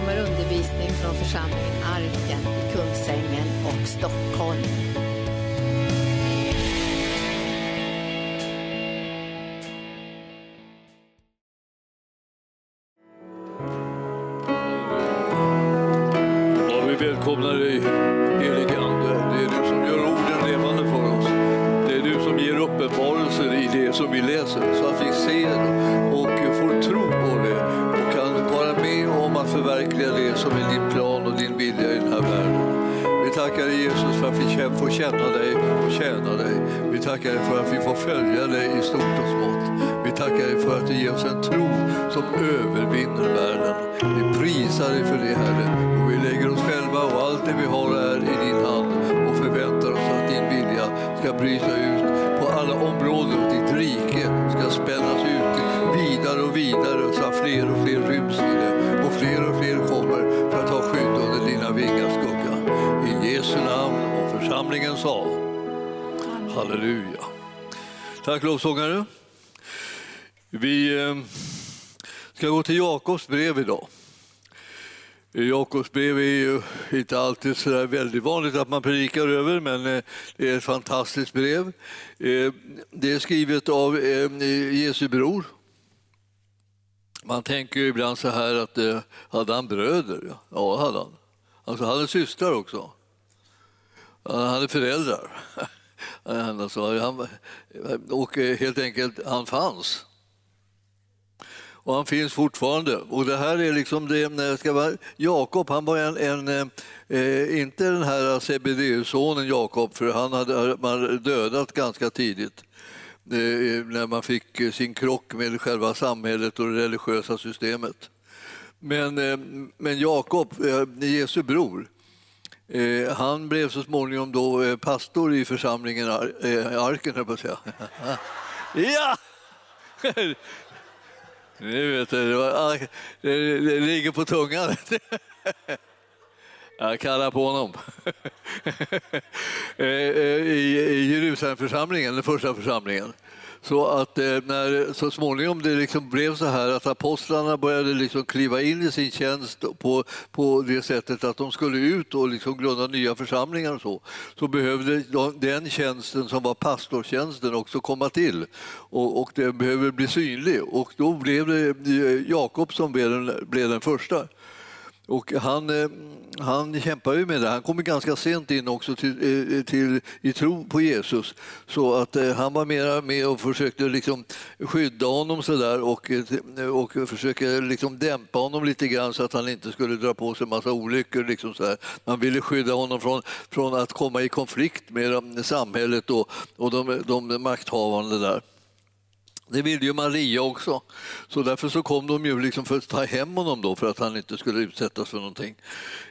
kommer undervisning från församlingen Arken i Kungsängen och Stockholm. Tack lovsångare. Vi eh, ska gå till Jakobs brev idag. Jakobs brev är ju inte alltid så där väldigt vanligt att man predikar över, men eh, det är ett fantastiskt brev. Eh, det är skrivet av Jesu bror. Man tänker ju ibland så här att hade han bröder? Ja, hade han. Alltså, han hade systrar också. Han hade föräldrar. Alltså, han, och helt enkelt, han fanns. Och han finns fortfarande. Och det här är liksom det, ska vara, Jakob, han var en, en eh, inte den här Sebedeus-sonen Jakob, för han hade man dödat ganska tidigt eh, när man fick sin krock med själva samhället och det religiösa systemet. Men, eh, men Jakob, eh, Jesu bror, Eh, han blev så småningom då eh, pastor i församlingen Ar eh, Arken, höll jag på att säga. ja! Nu vet du, det, det, det ligger på tungan. Jag kallar på honom. Eh, eh, I Jerusalemförsamlingen, den första församlingen. Så att eh, när så småningom det liksom blev så här att apostlarna började liksom kliva in i sin tjänst på, på det sättet att de skulle ut och liksom grunda nya församlingar och så, så behövde den tjänsten som var pastortjänsten också komma till och, och det behöver bli synlig. Och då blev det Jakob som blev den, blev den första. Och han, eh, han kämpar ju med det. Han kommer ganska sent in också till, eh, till, i tro på Jesus. Så att eh, han var mera med och försökte liksom skydda honom så där och, och försöka liksom dämpa honom lite grann så att han inte skulle dra på sig en massa olyckor. Liksom så här. Man ville skydda honom från, från att komma i konflikt med samhället och, och de, de makthavande där. Det ville ju Maria också, så därför så kom de ju liksom för att ta hem honom då för att han inte skulle utsättas för någonting.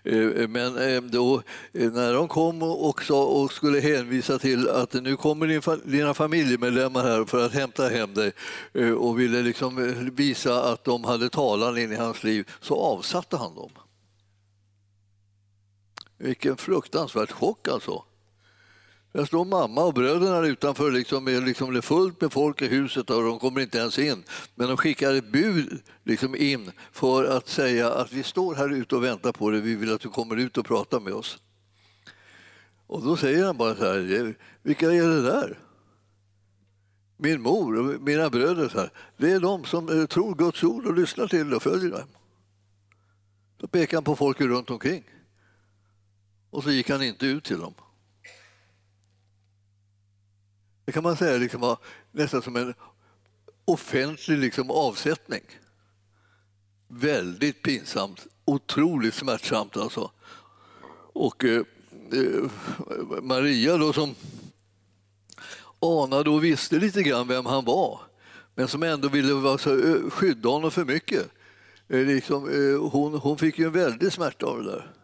Eh, eh, men eh, då, när de kom också och skulle hänvisa till att nu kommer dina familjemedlemmar här för att hämta hem dig och ville liksom visa att de hade talan in i hans liv, så avsatte han dem. Vilken fruktansvärd chock alltså. Där står mamma och bröderna utanför, liksom, är liksom det är fullt med folk i huset och de kommer inte ens in. Men de skickar ett bud liksom in för att säga att vi står här ute och väntar på dig, vi vill att du kommer ut och pratar med oss. Och då säger han bara så här, vilka är det där? Min mor och mina bröder, så här, det är de som eh, tror Guds ord och lyssnar till det och följer dem. Då pekar han på folket runt omkring. Och så gick han inte ut till dem. Det kan man säga liksom var nästan som en offentlig liksom avsättning. Väldigt pinsamt, otroligt smärtsamt alltså. Och eh, eh, Maria då som anade och visste lite grann vem han var men som ändå ville alltså, skydda honom för mycket. Eh, liksom, hon, hon fick ju en väldig smärta av det där.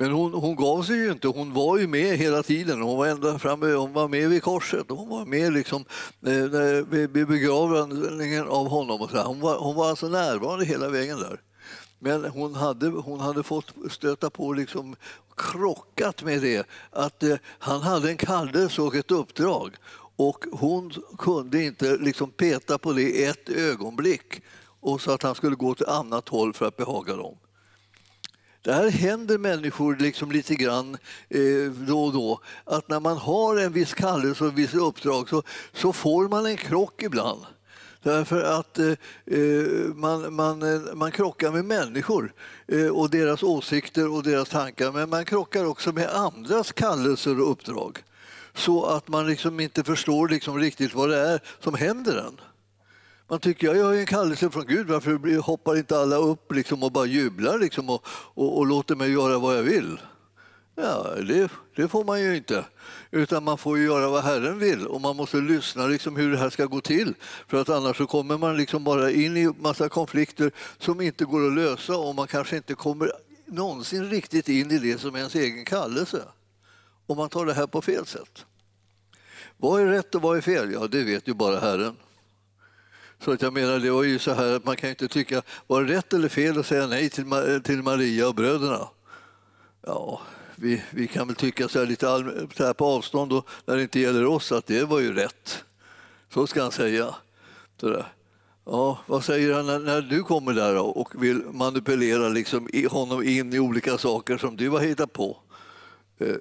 Men hon, hon gav sig ju inte. Hon var ju med hela tiden. Hon var ända framme, hon var med vid korset. Hon var med liksom, eh, vid begravningen av honom. Och så. Hon, var, hon var alltså närvarande hela vägen där. Men hon hade, hon hade fått stöta på, liksom, krockat med det, att eh, han hade en kallelse och ett uppdrag. Och hon kunde inte liksom peta på det ett ögonblick och så att han skulle gå till annat håll för att behaga dem. Det här händer människor liksom lite grann eh, då och då. Att när man har en viss kallelse och ett visst uppdrag så, så får man en krock ibland. Därför att eh, eh man, man, eh, man krockar med människor eh, och deras åsikter och deras tankar men man krockar också med andras kallelser och uppdrag så att man liksom inte förstår liksom riktigt vad det är som händer en. Man tycker jag har en kallelse från Gud, varför hoppar inte alla upp liksom och bara jublar liksom och, och, och låter mig göra vad jag vill? Ja, det, det, får man ju inte. Utan man får göra vad Herren vill och man måste lyssna liksom hur det här ska gå till. För att annars så kommer man liksom bara in i massa konflikter som inte går att lösa och man kanske inte kommer någonsin riktigt in i det som är ens egen kallelse. Om man tar det här på fel sätt. Vad är rätt och vad är fel? Ja, det vet ju bara Herren. Så att jag menar, det var ju så här att man kan inte tycka, var det rätt eller fel att säga nej till, till Maria och bröderna? Ja, vi, vi kan väl tycka så här lite all, så här på avstånd då, när det inte gäller oss att det var ju rätt. Så ska han säga. Så Ja, vad säger han när, när du kommer där och vill manipulera liksom honom in i olika saker som du har hittat på? Eh, eh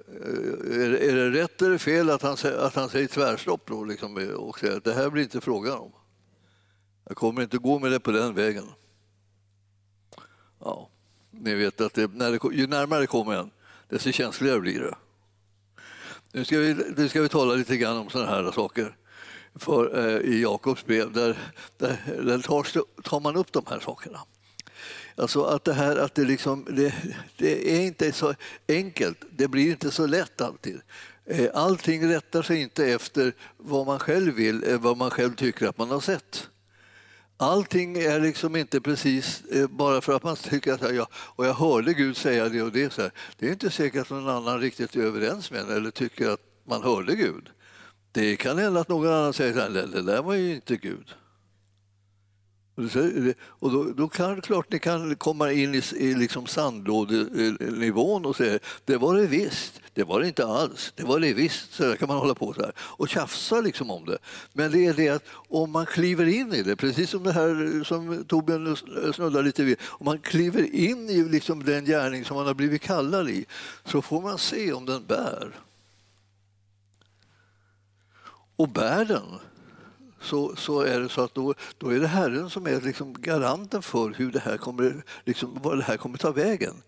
är, är det rätt eller fel att han, att han säger tvärstopp då, liksom, och säger att det här blir inte frågan om? Jag kommer inte gå med det på den vägen. Ja, ni vet att det, när det, ju närmare det kommer en, desto känsligare blir det. Nu ska vi, nu ska vi tala lite grann om sådana här saker för, eh, i Jakobs brev. Där, där, där tar, tar, man upp de här sakerna. Alltså att det här att det, liksom, det, det är inte så enkelt, det blir inte så lätt alltid. Eh, allting rättar sig inte efter vad man själv vill, eh, vad man själv tycker att man har sett. Allting är liksom inte precis eh, bara för att man tycker att jag, och jag hörde Gud säga det och det. Så här. Det är inte säkert att någon annan riktigt är överens med en eller tycker att man hörde Gud. Det kan hända att någon annan säger att det där var ju inte Gud. Och då, då kan det klart ni kan komma in i, i liksom sandlådenivån och säga det var det visst, det var det inte alls, det var det visst. Så där kan man hålla på så här och tjafsa liksom om det. Men det är det att om man kliver in i det, precis som det här som Torbjörn snuddar lite vid, om man kliver in i liksom den gärning som man har blivit kallad i så får man se om den bär. Och bär den så, så är det så att då, då är det Herren som är liksom garanten för hur det här kommer, liksom, vad det här kommer ta vägen.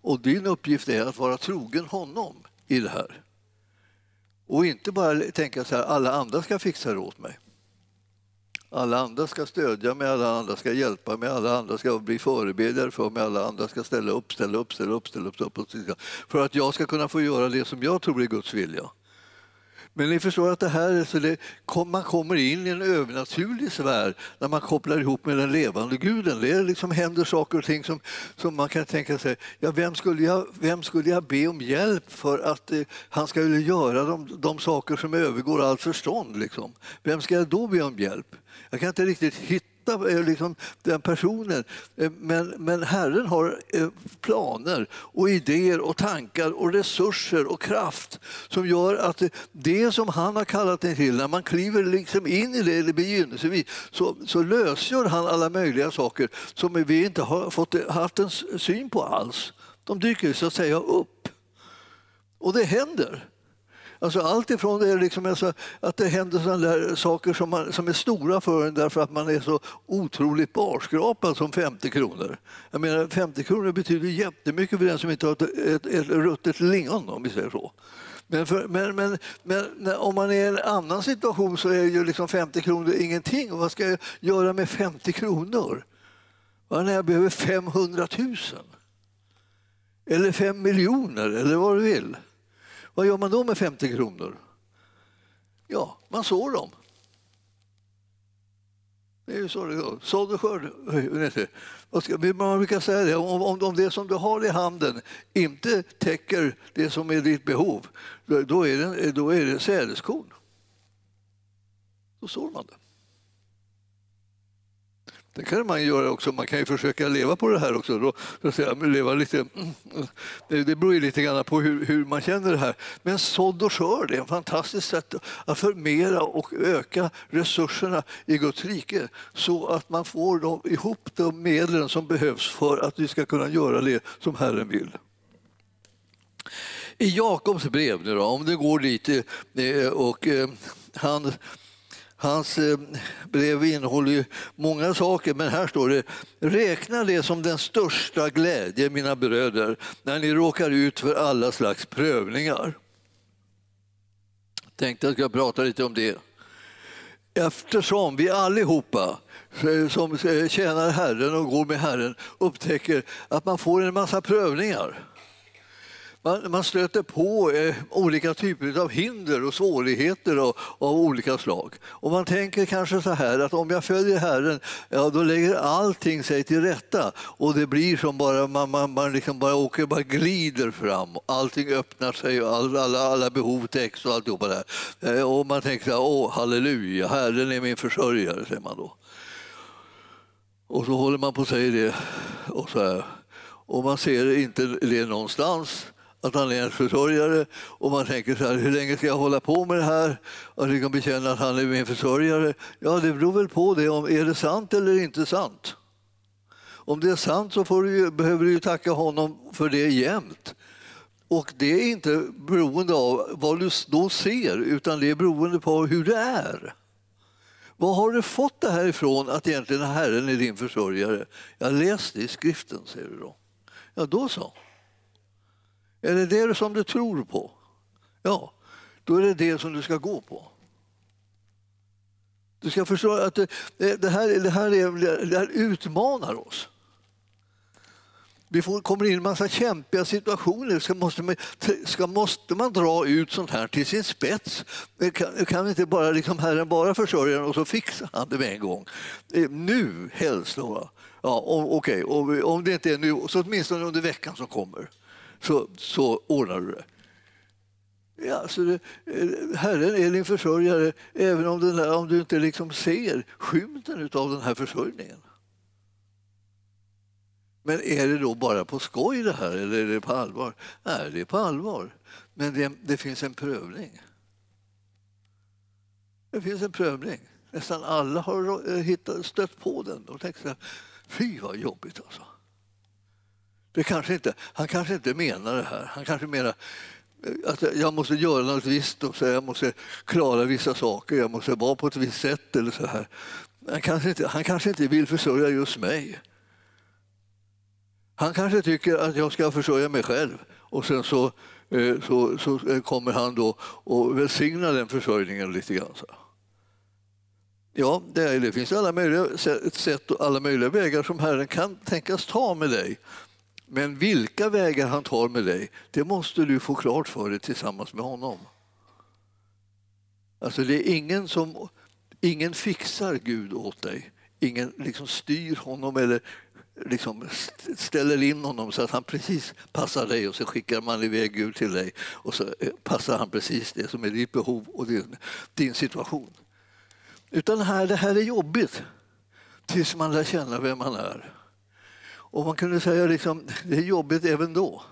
Och din uppgift är att vara trogen honom i det här. Och inte bara tänka så här, alla andra ska fixa det åt mig. Alla andra ska stödja mig, alla andra ska hjälpa mig, alla andra ska bli förebedjare för mig, alla andra ska ställa upp, ställa upp, ställa upp, ställa upp, ställa upp, för att jag ska kunna få göra det som jag tror är Guds vilja. Men ni förstår att det här så det, man kommer in i en övernaturlig sfär när man kopplar ihop med den levande guden. Det liksom händer saker och ting som, som man kan tänka sig, ja, vem, skulle jag, vem skulle jag be om hjälp för att eh, han ska göra de, de saker som övergår allt förstånd? Liksom? Vem ska jag då be om hjälp? Jag kan inte riktigt hitta hitta eh, liksom, den personen. Eh, men, men Herren har eh, planer och idéer och tankar och resurser och kraft som gör att det som han har kallat dig till, när man kliver liksom in i det eller begynnelsevis, så, så lösgör han alla möjliga saker som vi inte har fått, haft en syn på alls. De dyker så att säga upp. Och det händer. Alltså allt ifrån det liksom alltså, att det händer sådana där saker som, man, som är stora för en därför att man är så otroligt barskrapad som 50 kronor. Jag menar 50 kronor betyder jättemycket för den som inte har ett, ett, ett ruttet lingon om vi säger så. Men, för, men, men, men, om man är i en annan situation så är ju liksom 50 kronor ingenting. Och vad ska jag göra med 50 kronor? Vad när jag behöver 500 000? Eller 5 miljoner eller vad du vill. Vad gör man då med 50 kronor? Ja, man sår dem. Det är ju så det går. Sådd och skörd. Man brukar säga det, om, om det som du har i handen inte täcker det som är ditt behov, då är det, då är det sädeskorn. Då sår man det. Det kan man göra också. Man kan ju försöka leva på det här också. Då, så att säga, leva lite, det, det beror ju lite grann på hur, hur, man känner det här. Men sådd och skörd är ett fantastiskt sätt att förmera och öka resurserna i Guds rike så att man får de, ihop de medlen som behövs för att vi ska kunna göra det som Herren vill. I Jakobs brev, nu då, om det går dit, eh, och eh, han Hans eh, brev innehåller ju många saker, men här står det Räkna det som den största glädje, mina bröder, när ni råkar ut för alla slags prövningar. Tänkte att jag skulle prata lite om det. Eftersom vi allihopa eh, som eh, tjänar Herren och går med Herren upptäcker att man får en massa prövningar man, man stöter på eh, olika typer av hinder och svårigheter av, av, olika slag. Och man tänker kanske så här att om jag följer Herren, ja, då lägger allting sig till rätta och det blir som bara man, man, man liksom bara åker, bara glider fram. Allting öppnar sig och all, alla, alla behov täcks och alltihopa där. Eh, och man tänker så här, åh halleluja, Herren är min försörjare, säger man då. Och så håller man på att säga det och så här. Och man ser inte det någonstans att han är en försörjare och man tänker så här, hur länge ska jag hålla på med det här? Att liksom bekänna att han är min försörjare? Ja, det beror väl på det, om är det sant eller inte sant? Om det är sant så får du, behöver du tacka honom för det jämt. Och det är inte beroende av vad du då ser, utan det är beroende på hur det är. Var har du fått det här ifrån att egentligen Herren är din försörjare? Jag läste i skriften, säger du då. Ja, då så. Är det det som du tror på? Ja, då är det det som du ska gå på. Du ska förstå att det, eh, det, här, det, här, är, det här utmanar oss. Vi får, kommer in i en massa kämpiga situationer. Ska måste, man, ska, måste man dra ut sånt här till sin spets? Eh, kan, kan inte bara liksom Herren bara försörja och så fixar han det med en gång? Eh, nu helst. Då. Ja, Okej, okay. om det inte är nu, så åtminstone under veckan som kommer så, så ordnar du det. Ja, så det, eh, Herren är din försörjare även om, den om du inte liksom ser skymten av den här försörjningen. Men är det då bara på skoj det här eller är det på allvar? Nej, det är på allvar. Men det, det finns en prövning. Det finns en prövning. Nästan alla har eh, hittat, stött på den och tänkt så här, fy vad jobbigt alltså. Det kanske inte, han kanske inte menar det här. Han kanske menar eh, att jag måste göra något visst och så jag måste klara vissa saker, jag måste vara på ett visst sätt eller så här. Han kanske inte, han kanske inte vill försörja just mig. Han kanske tycker att jag ska försörja mig själv och sen så, eh, så, så eh, kommer han då och välsigna den försörjningen lite grann. Så. Ja, det, det finns alla möjliga sätt och alla möjliga vägar som Herren kan tänkas ta med dig men vilka vägar han tar med dig, det måste du få klart för dig tillsammans med honom. Alltså det är ingen som ingen fixar Gud åt dig. Ingen liksom styr honom eller liksom ställer in honom så att han precis passar dig och så skickar man iväg Gud till dig och så eh, passar han precis det som är ditt behov och din, din situation. Utan här, det här är jobbigt tills man lär känna vem man är. Och man kunde säga liksom, det är jobbigt även då,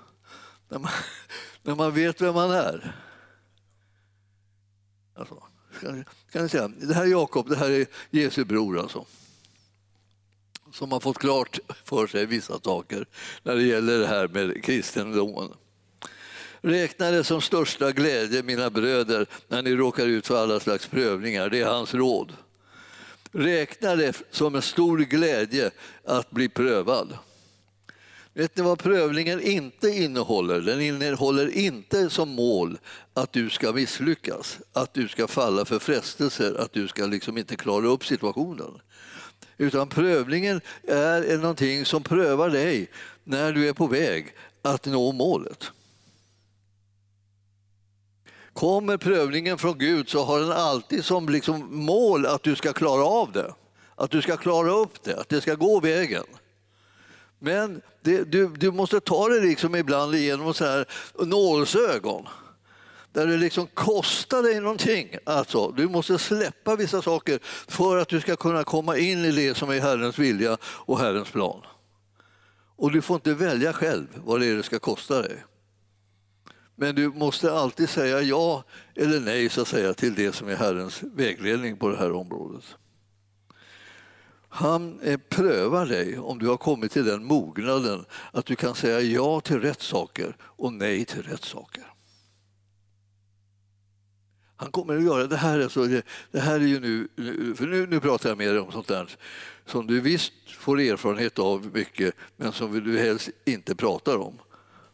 när man, när man vet vem man är. Alltså, kan, kan säga, det här är Jakob, det här är Jesu bror alltså. Som har fått klart för sig vissa saker när det gäller det här med kristendomen. Räkna det som största glädje, mina bröder, när ni råkar ut för alla slags prövningar. Det är hans råd. Räkna det som en stor glädje att bli prövad. Vet ni vad prövningen inte innehåller? Den innehåller inte som mål att du ska misslyckas, att du ska falla för frestelser, att du ska liksom inte klara upp situationen. Utan prövningen är någonting som prövar dig när du är på väg att nå målet. Kommer prövningen från Gud så har den alltid som liksom mål att du ska klara av det. Att du ska klara upp det, att det ska gå vägen. Men det, du, du måste ta det liksom ibland genom så här nålsögon. där det liksom kostar dig någonting. Alltså, du måste släppa vissa saker för att du ska kunna komma in i det som är Herrens vilja och Herrens plan. Och du får inte välja själv vad det är det ska kosta dig. Men du måste alltid säga ja eller nej så att säga, till det som är Herrens vägledning på det här området. Han eh, prövar dig om du har kommit till den mognaden att du kan säga ja till rätt saker och nej till rätt saker. Han kommer att göra det här. Alltså, det här är ju nu, för nu, nu pratar jag med dig om sånt där som du visst får erfarenhet av mycket men som du helst inte pratar om.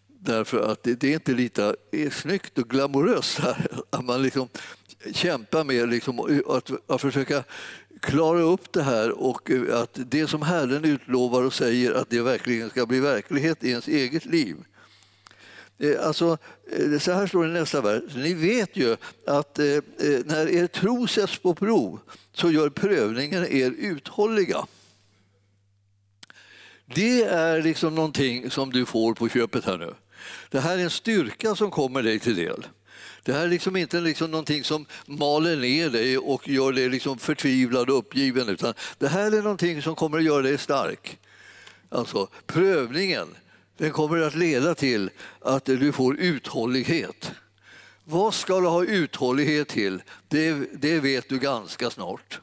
Därför att det, det är inte lite är snyggt och glamoröst här. Att man liksom kämpar med liksom, att, att försöka klara upp det här och eh, att det som Herren utlovar och säger att det verkligen ska bli verklighet i ens eget liv. Eh, alltså, eh, så här står det i nästa vers. Ni vet ju att när er tro sätts på prov så gör prövningen er uthålliga. Det är liksom någonting som du får på köpet här nu. Det här är en styrka som kommer dig till del. Det här är liksom inte liksom någonting som maler ner dig och gör dig liksom förtvivlad och uppgiven utan det här är någonting som kommer att göra dig stark. Alltså prövningen den kommer att leda till att du får uthållighet. Vad ska du ha uthållighet till? Det, det vet du ganska snart.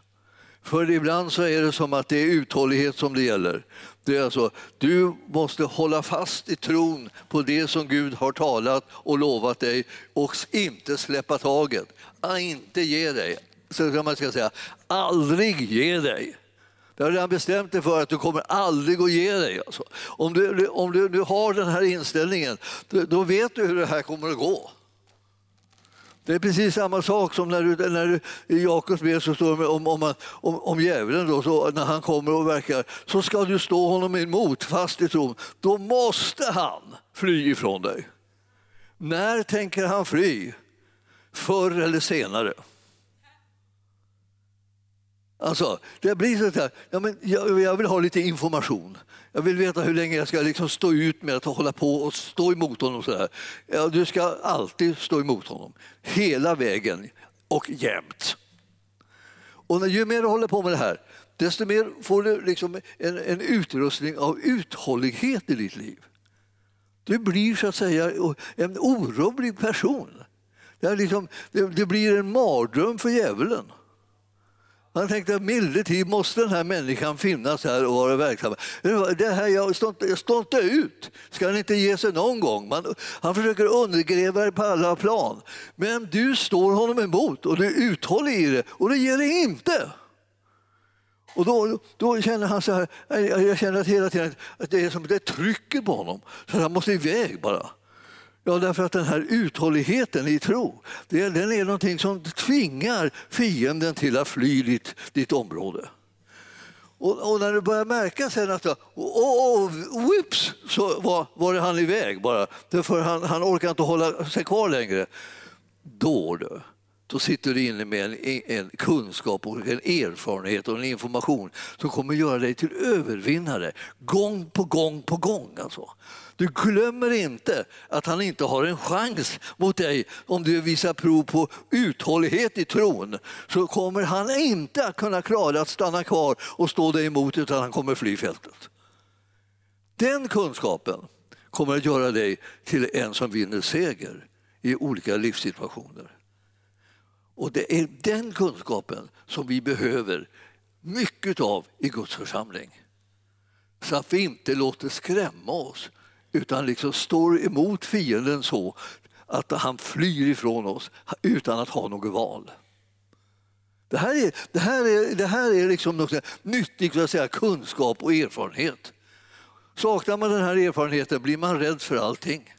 För ibland så är det som att det är uthållighet som det gäller. Det är alltså, du måste hålla fast i tron på det som Gud har talat och lovat dig och inte släppa taget. Ah, inte ge dig. Så kan man ska säga, aldrig ge dig. Jag har redan bestämt dig för att du kommer aldrig att ge dig. Alltså. Om, du, om du, du har den här inställningen, då vet du hur det här kommer att gå. Det är precis samma sak som när, du, när du, i Jakobs brev så står det om, om, om, om djävulen, då, så när han kommer och verkar, så ska du stå honom emot fast i tron. Då måste han fly ifrån dig. När tänker han fly? Förr eller senare. Alltså, det blir så här, ja, men jag, jag, vill ha lite information. Jag vill veta hur länge jag ska liksom stå ut med att hålla på och stå emot honom. Så där. Ja, du ska alltid stå emot honom, hela vägen och jämt. Och när, ju mer du håller på med det här, desto mer får du liksom en, en utrustning av uthållighet i ditt liv. Du blir så att säga en orubblig person. Det, liksom, det, det blir en mardröm för djävulen. Han tänkte att milde tid måste den här människan finnas här och vara verksam. Det här, jag, står inte, jag står inte ut. Ska han inte ge sig någon gång? Man, han försöker undergräva det på alla plan. Men du står honom emot och du är uthållig i det och det ger dig inte. Och då, då känner han så här, jag känner att hela tiden att det är som det trycker på honom. Så han måste iväg bara. Ja, därför att den här uthålligheten i tro, det, den är någonting som tvingar fienden till att fly ditt, ditt område. Och, och, när du börjar märka sen att oh, oh, whoops, så var, var det han iväg bara. Därför han, han orkar inte hålla sig kvar längre. Då, du, då sitter du inne med en, en, kunskap, och en erfarenhet och en information som kommer göra dig till övervinnare gång på gång på gång. Alltså. Du glömmer inte att han inte har en chans mot dig om du visar prov på uthållighet i tron. Så kommer han inte att kunna klara att stanna kvar och stå dig emot utan han kommer fly fältet. Den kunskapen kommer att göra dig till en som vinner seger i olika livssituationer. Och det är den kunskapen som vi behöver mycket av i Guds församling. Så att vi inte låter skrämma oss utan liksom står emot fienden så att han flyr ifrån oss utan att ha något val. Det här är, det här är, det här är liksom något nyttig att säga, kunskap och erfarenhet. Saknar man den här erfarenheten blir man rädd för allting.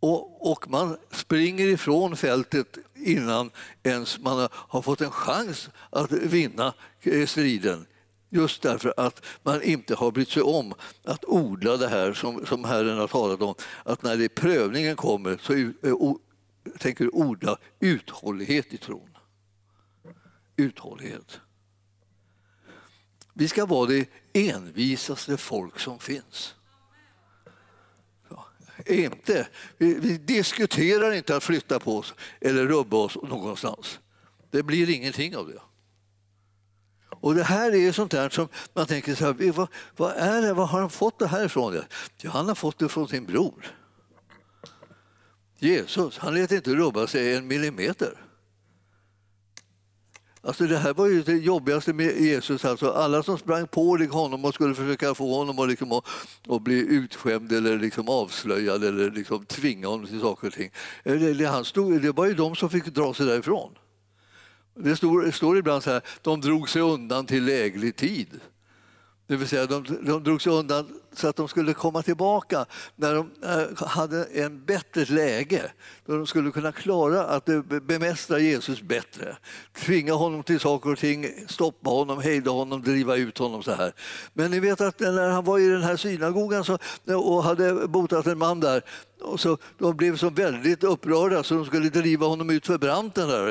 Och, och man springer ifrån fältet innan ens man har fått en chans att vinna eh, striden Just därför att man inte har brytt sig om att odla det här som, som Herren har talat om. Att när det prövningen kommer så uh, tänker du odla uthållighet i tron. Uthållighet. Vi ska vara det envisaste folk som finns. inte, vi, vi diskuterar inte att flytta på oss eller rubba oss någonstans. Det blir ingenting av det. Och det här är sånt där som man tänker så här, vad, vad, är det, vad har han fått det här ifrån? Ja, han har fått det från sin bror. Jesus, han lät inte rubba sig en millimeter. Alltså det här var ju det jobbigaste med Jesus. Alltså alla som sprang på honom och skulle försöka få honom att, liksom, att, att bli utskämd eller liksom avslöjad eller liksom tvinga honom till saker och ting. Det, det, han stod, det var ju de som fick dra sig därifrån. Det står, det står ibland så här, de drog sig undan till läglig tid. Det vill säga de, de drog sig undan så att de skulle komma tillbaka när de eh, hade en bättre läge. Då de skulle kunna klara att bemästra Jesus bättre. Tvinga honom till saker och ting, stoppa honom, hejda honom, driva ut honom. så här. Men ni vet att när han var i den här synagogan så, och hade botat en man där och så, de blev så väldigt upprörda så de skulle driva honom ut för branten där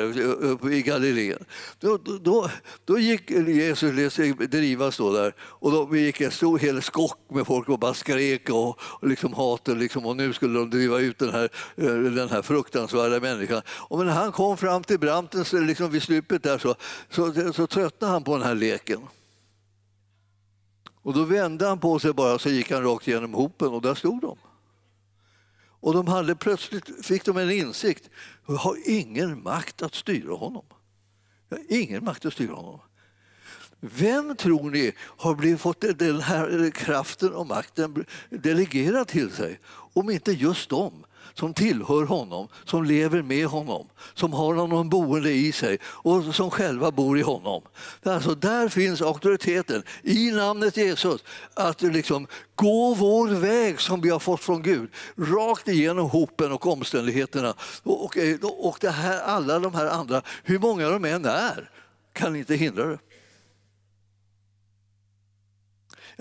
eh, i Galileen. Då, då, då gick Jesus eh, drivas då där och de gick en stor hel skock med folk och bara skrek och, och liksom hatade liksom, och nu skulle de driva ut den här, eh, den här fruktansvärda människan. Och när han kom fram till branten liksom vid stupet där så, så, så tröttnade han på den här leken. Och då vände han på sig bara så gick han rakt genom hopen och där stod de. Och de hade plötsligt fick de en insikt. Jag har ingen makt att styra honom. Jag har ingen makt att styra honom. Vem tror ni har blivit fått den här kraften och makten delegerad till sig om inte just de som tillhör honom, som lever med honom, som har honom boende i sig och som själva bor i honom. Alltså där finns auktoriteten i namnet Jesus att liksom gå vår väg som vi har fått från Gud, rakt igenom hopen och omständigheterna. Och, och det här, alla de här andra, hur många de än är, kan inte hindra det.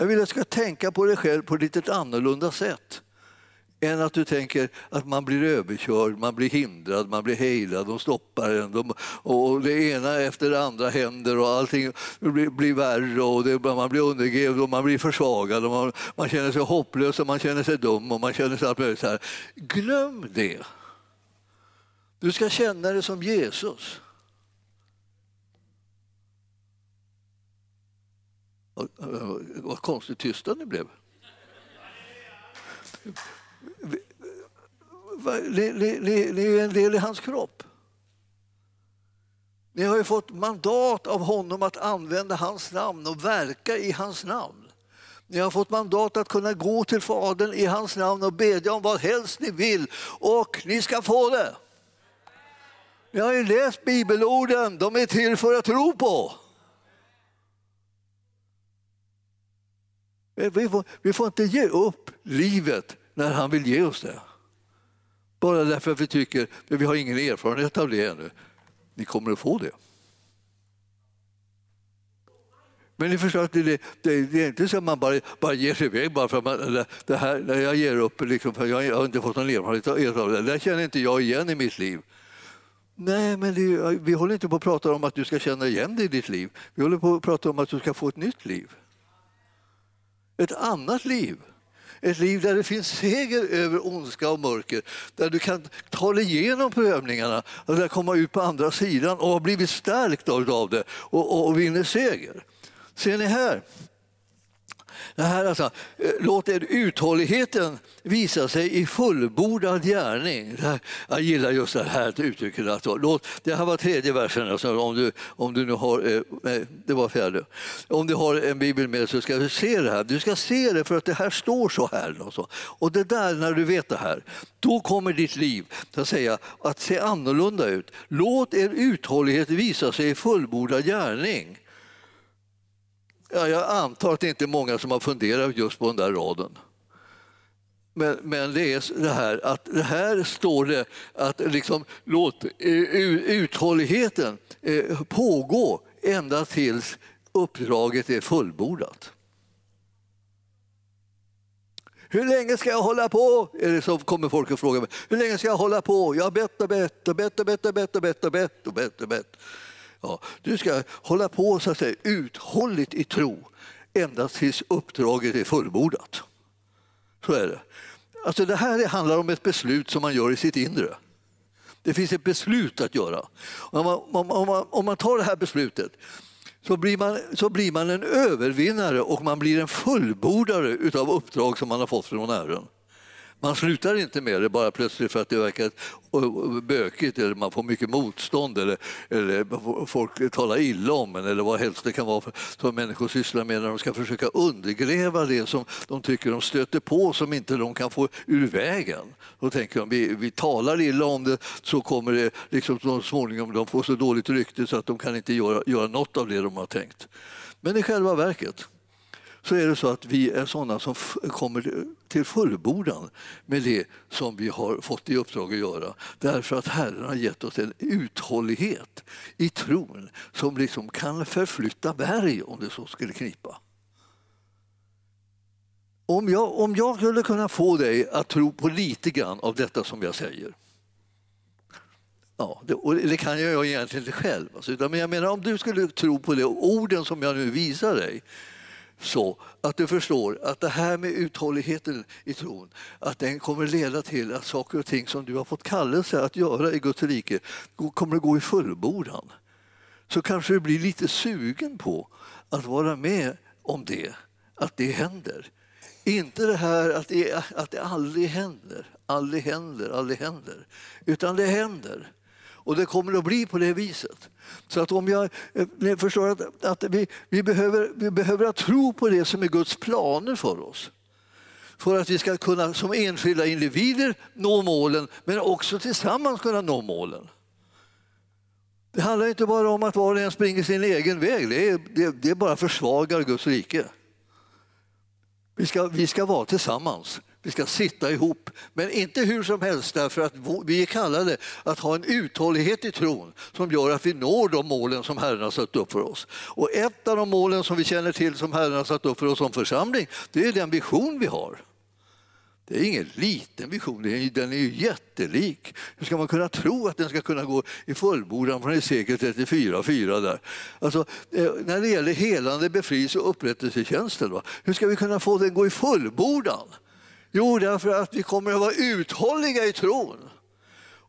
Jag vill att du ska tänka på dig själv på ett lite annorlunda sätt än att du tänker att man blir överkörd, man blir hindrad, man blir hejdad, de stoppar en de, och det ena efter det andra händer och allting blir, blir värre och det, man blir undergrävd och man blir försvagad och man, man känner sig hopplös och man känner sig dum och man känner sig allt möjligt så här. Glöm det! Du ska känna dig som Jesus. Vad konstigt tysta ni blev. Ni, ni, ni, ni är en del i hans kropp. Ni har ju fått mandat av honom att använda hans namn och verka i hans namn. Ni har fått mandat att kunna gå till Fadern i hans namn och bedja om vad helst ni vill och ni ska få det. Ni har ju läst bibelorden, de är till för att tro på. Eh, vi får, vi får inte ge upp livet när han vill ge oss det. Bara därför att vi tycker att vi har ingen erfarenhet av det ännu. Ni kommer att få det. Men ni förstår att det, det, det, är inte så att man bara, bara ger sig iväg bara för att man, det här, när jag ger upp, liksom, för jag har inte fått någon erfarenhet av det. Det känner inte jag igen i mitt liv. Nej, men det, vi håller inte på att prata om att du ska känna igen det i ditt liv. Vi håller på att prata om att du ska få ett nytt liv. Ett annat liv. Ett liv där det finns seger över ondska och mörker. Där du kan ta dig igenom prövningarna och där komma ut på andra sidan och ha blivit stärkt av det och, och, och vinner seger. Ser ni här? Det här alltså, eh, låt er uthålligheten visa sig i fullbordad gärning. Jag gillar just det här uttrycket. Alltså. Låt, det här var tredje versen, alltså, om, du, om du nu har, eh, nej, det var fjärde. Om du har en bibel med så ska du se det här. Du ska se det för att det här står så här. Alltså. Och det där, när du vet det här, då kommer ditt liv att, säga, att se annorlunda ut. Låt er uthållighet visa sig i fullbordad gärning. Ja, jag antar att det inte är många som har funderat just på den där raden. Men, men det är det här att det här står det att liksom, låt uthålligheten eh, pågå ända tills uppdraget är fullbordat. Hur länge ska jag hålla på? Är det så kommer folk att fråga mig. Hur länge ska jag hålla på? Jag har bett och bett och bett och bett och bett och bett och bett och bett och bett. Ja, du ska hålla på så att säga, uthålligt i tro ända tills uppdraget är fullbordat. Så är det. Alltså det här handlar om ett beslut som man gör i sitt inre. Det finns ett beslut att göra. Om man, om, man, om man tar det här beslutet så blir, man, så blir man en övervinnare och man blir en fullbordare av uppdrag som man har fått från Herren. Man slutar inte med det bara plötsligt för att det verkar bökigt eller man får mycket motstånd eller, eller folk talar illa om en eller vad helst det kan vara som människor sysslar med när de ska försöka undergräva det som de tycker de stöter på som inte de kan få ur vägen. Då tänker de, vi, vi talar illa om det så kommer det liksom så småningom, de får så dåligt rykte så att de kan inte göra, göra något av det de har tänkt. Men i själva verket så är det så att vi är sådana som kommer till fullbordan med det som vi har fått i uppdrag att göra. Därför att Herren har gett oss en uthållighet i tron som liksom kan förflytta berg om det så skulle knipa. Om jag, om jag skulle kunna få dig att tro på lite grann av detta som jag säger Ja, det, och det kan jag egentligen inte själv. Alltså, men jag menar om du skulle tro på det orden som jag nu visar dig så att du förstår att det här med uthålligheten i tron, att den kommer leda till att saker och ting som du har fått kallelse att göra i Guds rike kommer att gå i fullbordan. Så kanske du blir lite sugen på att vara med om det, att det händer. Inte det här att det, att det aldrig händer, aldrig händer, aldrig händer, utan det händer. Och det kommer att bli på det viset. Så att om jag eh, ni förstår att, att vi, vi, behöver, vi behöver tro på det som är Guds planer för oss. För att vi ska kunna som enskilda individer nå målen men också tillsammans kunna nå målen. Det handlar inte bara om att var och en springer sin egen väg. Det, är, det, det bara försvagar Guds rike. Vi ska, vi ska vara tillsammans. Vi ska sitta ihop, men inte hur som helst därför att vi är kallade att ha en uthållighet i tron som gör att vi når de målen som Herren har satt upp för oss. Och ett av de målen som vi känner till som Herren har satt upp för oss som församling, det är den vision vi har. Det är ingen liten vision, den är ju jättelik. Hur ska man kunna tro att den ska kunna gå i fullbordan från sekel 34 4 där? Alltså, eh, när det gäller helande, befrielse och upprättelsetjänsten, va? hur ska vi kunna få den gå i fullbordan? Jo, därför att vi kommer att vara uthålliga i tron.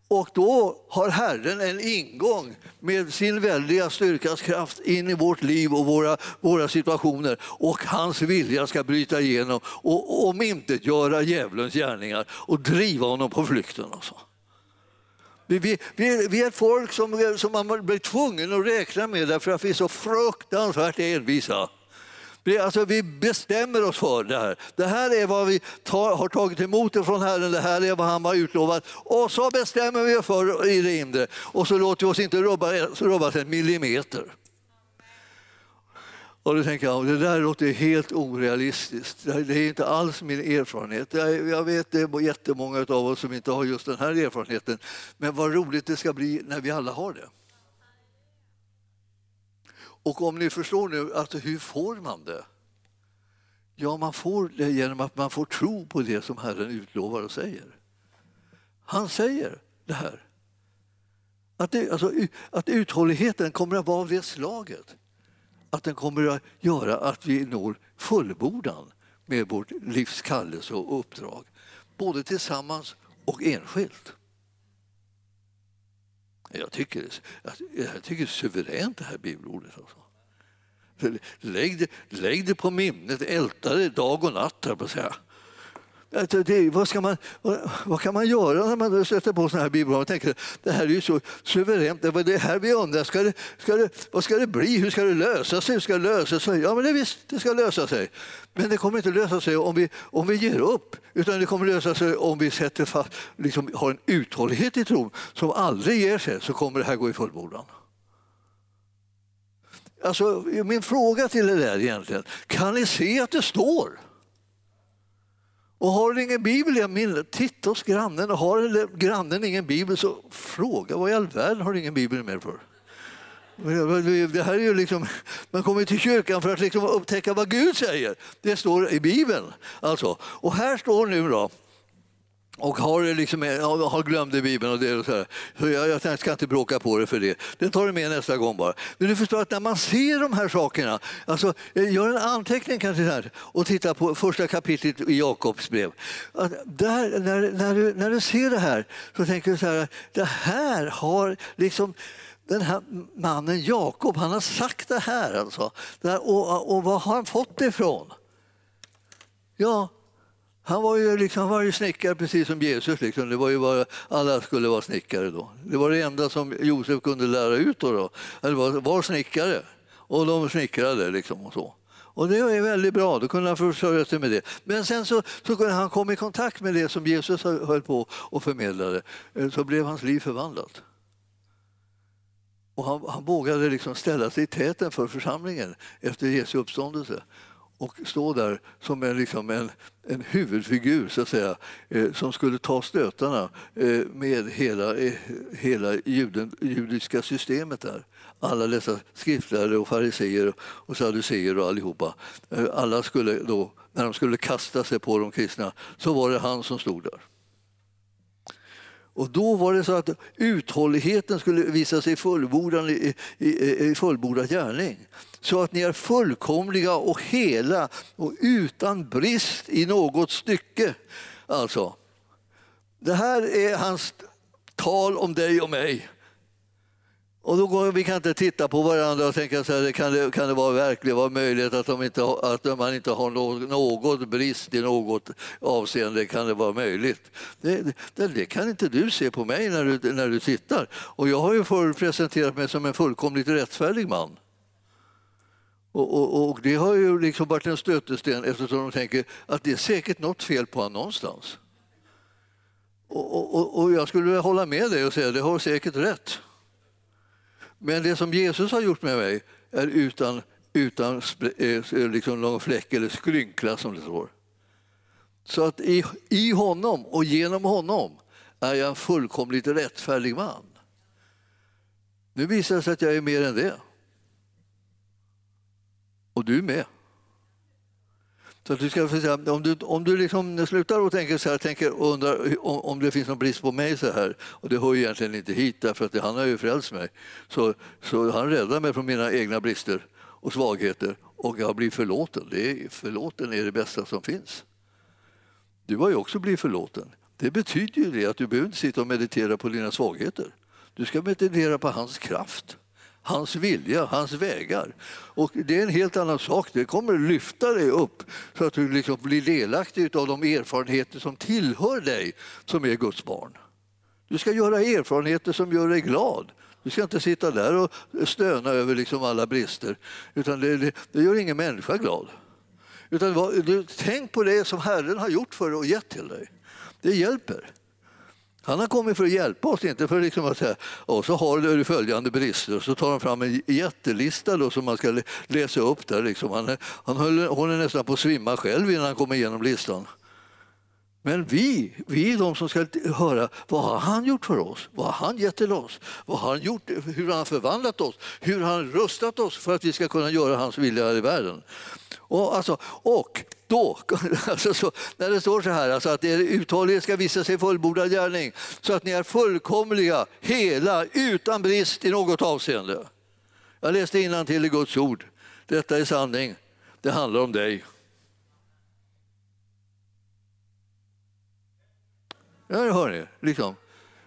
Och då har Herren en ingång med sin väldiga styrkas kraft in i vårt liv och våra, våra situationer. Och hans vilja ska bryta igenom och omintetgöra djävulens gärningar och driva honom på flykten. Alltså. Vi, vi, vi, är ett folk som, som man blir tvungen att räkna med därför att vi är så fruktansvärt envisa. Alltså, vi bestämmer oss för det här. Det här är vad vi tar, har tagit emot från Herren, det här är vad han har utlovat. Och så bestämmer vi oss för i det inre och så låter vi oss inte rubba, rubbas en millimeter. Och då tänker jag, det där låter helt orealistiskt. Det är inte alls min erfarenhet. Jag vet det är jättemånga av oss som inte har just den här erfarenheten. Men vad roligt det ska bli när vi alla har det. Och om ni förstår nu, att hur får man det? Ja, man får det genom att man får tro på det som Herren utlovar och säger. Han säger det här. Att, det, alltså, att uthålligheten kommer att vara av det slaget att den kommer att göra att vi når fullbordan med vårt livs kallelse och uppdrag, både tillsammans och enskilt. Jag tycker, jag tycker det är suveränt det här bibelordet. Alltså. Också. Lägg, det, lägg det på minnet, älta det dag och natt. Här på säga. Det, vad, ska man, vad, vad, kan man göra när man sätter på sådana här biblar? Man tänker, det här är ju så suveränt. Det var det här vi undrar. Ska det, ska det, vad ska det bli? Hur ska det lösa sig? Hur ska det lösa sig? Ja, men det, visst, det ska lösa sig. Men det kommer inte lösa sig om vi, om vi ger upp. Utan det kommer lösa sig om vi sätter fast, liksom, har en uthållighet i tron som aldrig ger sig. Så kommer det här gå i fullbordan. Alltså, min fråga till er är egentligen, kan ni se att det står? Och har du ingen bibel, jag minns, titta hos grannen. Och har grannen ingen bibel så fråga vad i all världen har du ingen bibel med för? Det här är ju liksom, man kommer till kyrkan för att liksom upptäcka vad Gud säger. Det står i Bibeln. Alltså. Och här står nu då, och har, liksom, har glömde Bibeln och det och så, här. så jag, jag ska inte bråka på det för det. Det tar du med nästa gång bara. Men du förstår att när man ser de här sakerna, alltså, gör en anteckning kanske här och titta på första kapitlet i Jakobs brev. Att där, när, när, du, när du ser det här så tänker du så här, det här har liksom den här mannen Jakob, han har sagt det här alltså. Och, och var har han fått det ifrån? Ja, han var ju, liksom, var ju snickare precis som Jesus. Liksom. Det var ju bara, alla skulle vara snickare då. Det var det enda som Josef kunde lära ut. Då, då. Eller var, var snickare. Och de snickrade liksom och så. Och det är väldigt bra, då kunde han försörja sig med det. Men sen så, så kunde han komma i kontakt med det som Jesus höll på och förmedlade. Eh, så blev hans liv förvandlat. Och han, han vågade liksom ställa sig i täten för församlingen efter Jesu uppståndelse och stå där som en, liksom en, en huvudfigur så att säga, eh, som skulle ta stötarna eh, med hela, eh, hela juden, judiska systemet där. Alla dessa skriftlärare och fariseer och sadduceer och allihopa. Eh, alla skulle då, när de skulle kasta sig på de kristna, så var det han som stod där. Och då var det så att uthålligheten skulle visa sig fullbordad i, i, i fullbordad gärning. Så att ni är fullkomliga och hela och utan brist i något stycke. Alltså, det här är hans tal om dig och mig. Och då går, vi kan inte titta på varandra och tänka så här, kan det, kan det vara verkligen vara möjligt att, de inte, att man inte har något, något brist i något avseende? Kan det vara möjligt? Det, det, det, kan inte du se på mig när du, när du tittar. Och jag har ju förr presenterat mig som en fullkomligt rättfärdig man. Och, och, och, det har ju liksom varit en stötesten eftersom de tänker att det är säkert något fel på honom någonstans. Och, och, jag skulle vilja hålla med dig och säga att det har säkert rätt. Men det som Jesus har gjort med mig är utan, utan eh, liksom någon fläck eller skrynkla som det står. Så att i, i honom och genom honom är jag en fullkomligt rättfärdig man. Nu visar det sig att jag är mer än det. Och du med. Så att du ska säga, om du, om du liksom slutar och tänker så här, tänker och undrar om, om det finns någon brist på mig så här, och det hör ju egentligen inte hit därför att han har ju frälst mig, så, så han räddar mig från mina egna brister och svagheter och jag blir förlåten. Det är, förlåten är det bästa som finns. Du har ju också blivit förlåten. Det betyder ju det att du behöver inte sitta och meditera på dina svagheter. Du ska meditera på hans kraft hans vilja, hans vägar. Och Det är en helt annan sak. Det kommer lyfta dig upp så att du liksom blir delaktig av de erfarenheter som tillhör dig som är Guds barn. Du ska göra erfarenheter som gör dig glad. Du ska inte sitta där och stöna över liksom alla brister. Utan det, det, det gör ingen människa glad. Utan du, tänk på det som Herren har gjort för dig och gett till dig. Det hjälper. Han har kommit för att hjälpa oss, inte för liksom att säga och så har du följande brister. Och så tar han fram en jättelista då, som man ska läsa upp. där. Liksom. Han, han höll, håller nästan på att svimma själv innan han kommer igenom listan. Men vi, vi är de som ska höra vad har han gjort för oss? Vad har han gett till oss? Vad har han gjort, hur har han förvandlat oss? Hur har han rustat oss för att vi ska kunna göra hans vilja i världen? Och, alltså, och då, alltså så, när det står så här, alltså att er uthållighet ska visa sig fullbordad gärning så att ni är fullkomliga, hela, utan brist i något avseende. Jag läste till i Guds ord. Detta är sanning. Det handlar om dig. Ja, det hör ni. Liksom.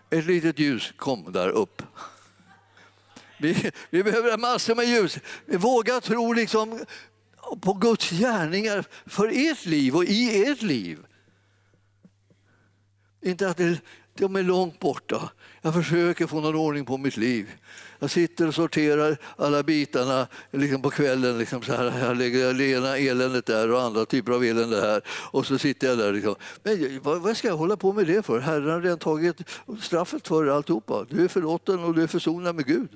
Ett litet ljus kom där upp. Vi, vi behöver massor med ljus. Våga tro liksom på Guds gärningar för ert liv och i ert liv. Inte att de är långt borta. Jag försöker få någon ordning på mitt liv. Jag sitter och sorterar alla bitarna liksom på kvällen. Liksom så här. Jag lägger det ena eländet där och andra typer av elände här. Och så sitter jag där. Liksom. Men vad ska jag hålla på med det för? Herren har redan tagit straffet för alltihopa. Du är förlåten och du är försonad med Gud.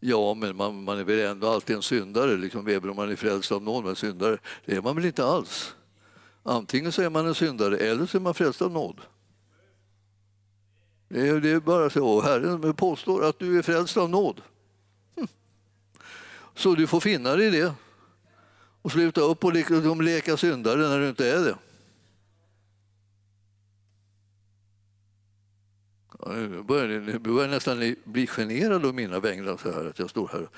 Ja, men man, man är väl ändå alltid en syndare, liksom, även om man är frälst av nåd. Men syndare, det är man väl inte alls? Antingen så är man en syndare eller så är man frälst av nåd. Det är, det är bara så. Herren påstår att du är frälst av nåd. Hm. Så du får finna dig i det och sluta upp och leka syndare när du inte är det. Eh, nu börjar, börjar jag nästan bli generad av mina vägnar så här att jag står här och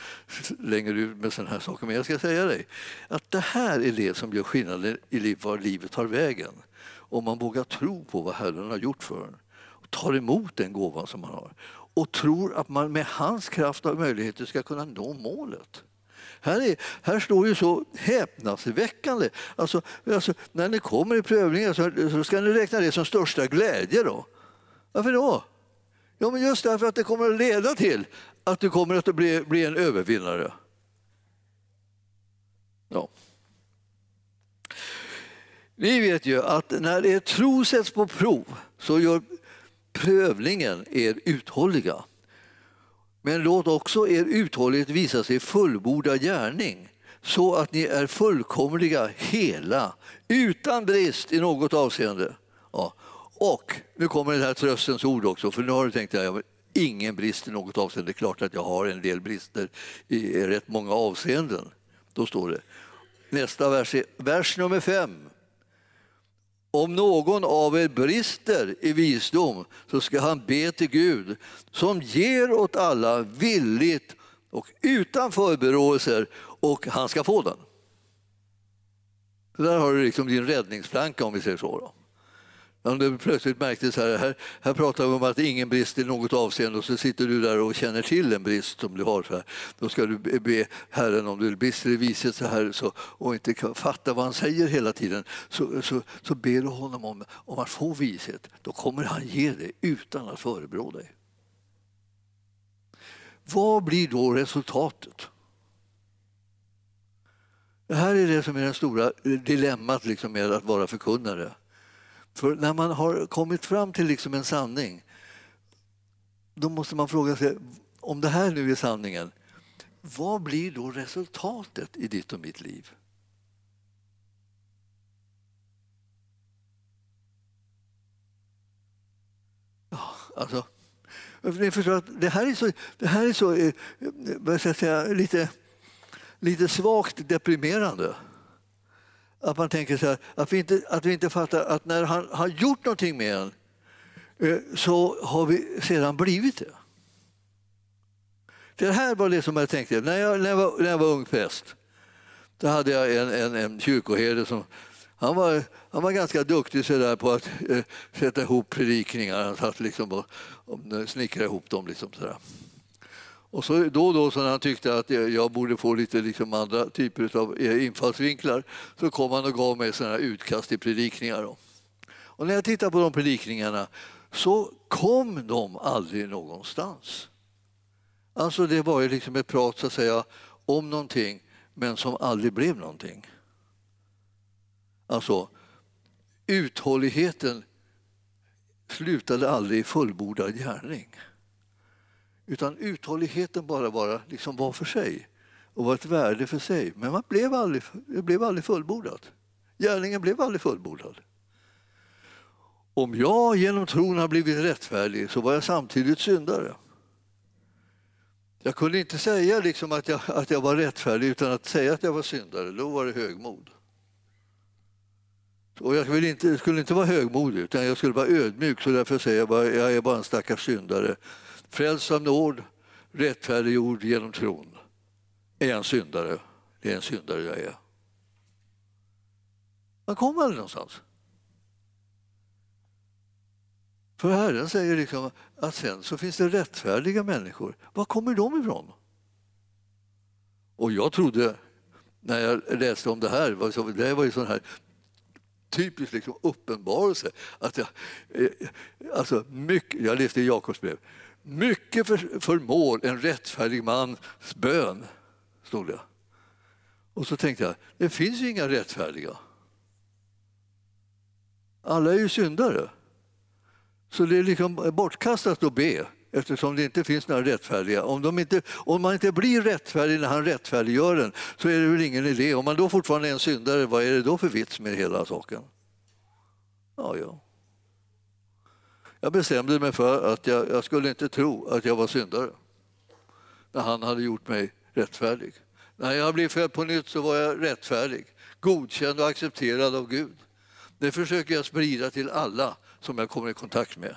länger ut med sådana här saker. Men jag ska säga dig att det här är det som gör skillnaden i liv, var livet tar vägen. Om man vågar tro på vad Herren har gjort för en och tar emot den gåvan som man har och tror att man med hans kraft och möjligheter ska kunna nå målet. Här, är, här står ju så häpnadsväckande. Alltså, alltså, när ni kommer i prövningen så, så ska ni räkna det som största glädje. Då. Varför då? Ja, men just därför att det kommer att leda till att du kommer att bli, bli en övervinnare. Ja. Ni vet ju att när er tro sätts på prov så gör prövningen er uthålliga. Men låt också er uthållighet visa sig fullborda gärning så att ni är fullkomliga, hela, utan brist i något avseende. Ja. Och nu kommer det här tröstens ord också, för nu har du tänkt att jag ingen brist i något avseende. Det är klart att jag har en del brister i rätt många avseenden. Då står det. Nästa vers, är, vers nummer fem. Om någon av er brister i visdom så ska han be till Gud som ger åt alla villigt och utan förberåelser och han ska få den. Så där har du liksom din räddningsplanka om vi säger så. Då. Om du plötsligt märkte så här, här, här pratar vi om att ingen brist i något avseende och så sitter du där och känner till en brist som du har. Så här. Då ska du be Herren om du brister i vishet så här så, och inte kan fatta vad han säger hela tiden så, så, så ber du honom om, om att få vishet. Då kommer han ge dig utan att förebrå dig. Vad blir då resultatet? Det här är det som är det stora dilemmat liksom med att vara förkunnare. För när man har kommit fram till liksom en sanning då måste man fråga sig, om det här nu är sanningen, vad blir då resultatet i ditt och mitt liv? Ja, alltså, ni förstår att det här är så, det här är så eh, vad ska jag säga, lite, lite svagt deprimerande. Att man tänker så här, att vi inte, att vi inte fattar att när han har gjort någonting med en eh, så har vi sedan blivit det. Det här var det som jag tänkte. När jag, när jag, var, när jag var ung präst då hade jag en, en, en kyrkoherde som han var, han var ganska duktig så där på att eh, sätta ihop predikningar. Han satt liksom och, och snickrade ihop dem. Liksom så där. Och så då och då så när han tyckte att jag borde få lite liksom andra typer av eh, infallsvinklar så kom han och gav mig sådana utkast till predikningar. Då. Och när jag tittar på de predikningarna så kom de aldrig någonstans. Alltså det var ju liksom ett prat så att säga om någonting men som aldrig blev någonting. Alltså uthålligheten slutade aldrig i fullbordad gärning. Utan uthålligheten bara, bara liksom var för sig och var ett värde för sig. Men man blev aldrig, det blev aldrig fullbordat. Gärningen blev aldrig fullbordad. Om jag genom tron har blivit rättfärdig så var jag samtidigt syndare. Jag kunde inte säga liksom att, jag, att jag var rättfärdig utan att säga att jag var syndare. Då var det högmod. Och jag skulle inte, skulle inte vara högmodig utan jag skulle vara ödmjuk så därför säger jag bara jag är bara en stackars syndare Frälst av nåd, rättfärdiggjord genom tron. Är jag en syndare? Det är en syndare jag är. Man kommer aldrig någonstans. För Herren säger liksom att sen så finns det rättfärdiga människor. Var kommer de ifrån? Och jag trodde, när jag läste om det här, det var ju sån här typisk liksom uppenbarelse. Att jag, eh, alltså mycket, jag läste i Jakobs brev. Mycket förmår en rättfärdig mans bön, stod det. Och så tänkte jag, det finns ju inga rättfärdiga. Alla är ju syndare. Så det är liksom bortkastat att be eftersom det inte finns några rättfärdiga. Om, de inte, om man inte blir rättfärdig när han rättfärdiggör den så är det väl ingen idé. Om man då fortfarande är en syndare, vad är det då för vits med hela saken? Ja, ja. Jag bestämde mig för att jag, jag skulle inte tro att jag var syndare när han hade gjort mig rättfärdig. När jag blev född på nytt så var jag rättfärdig, godkänd och accepterad av Gud. Det försöker jag sprida till alla som jag kommer i kontakt med.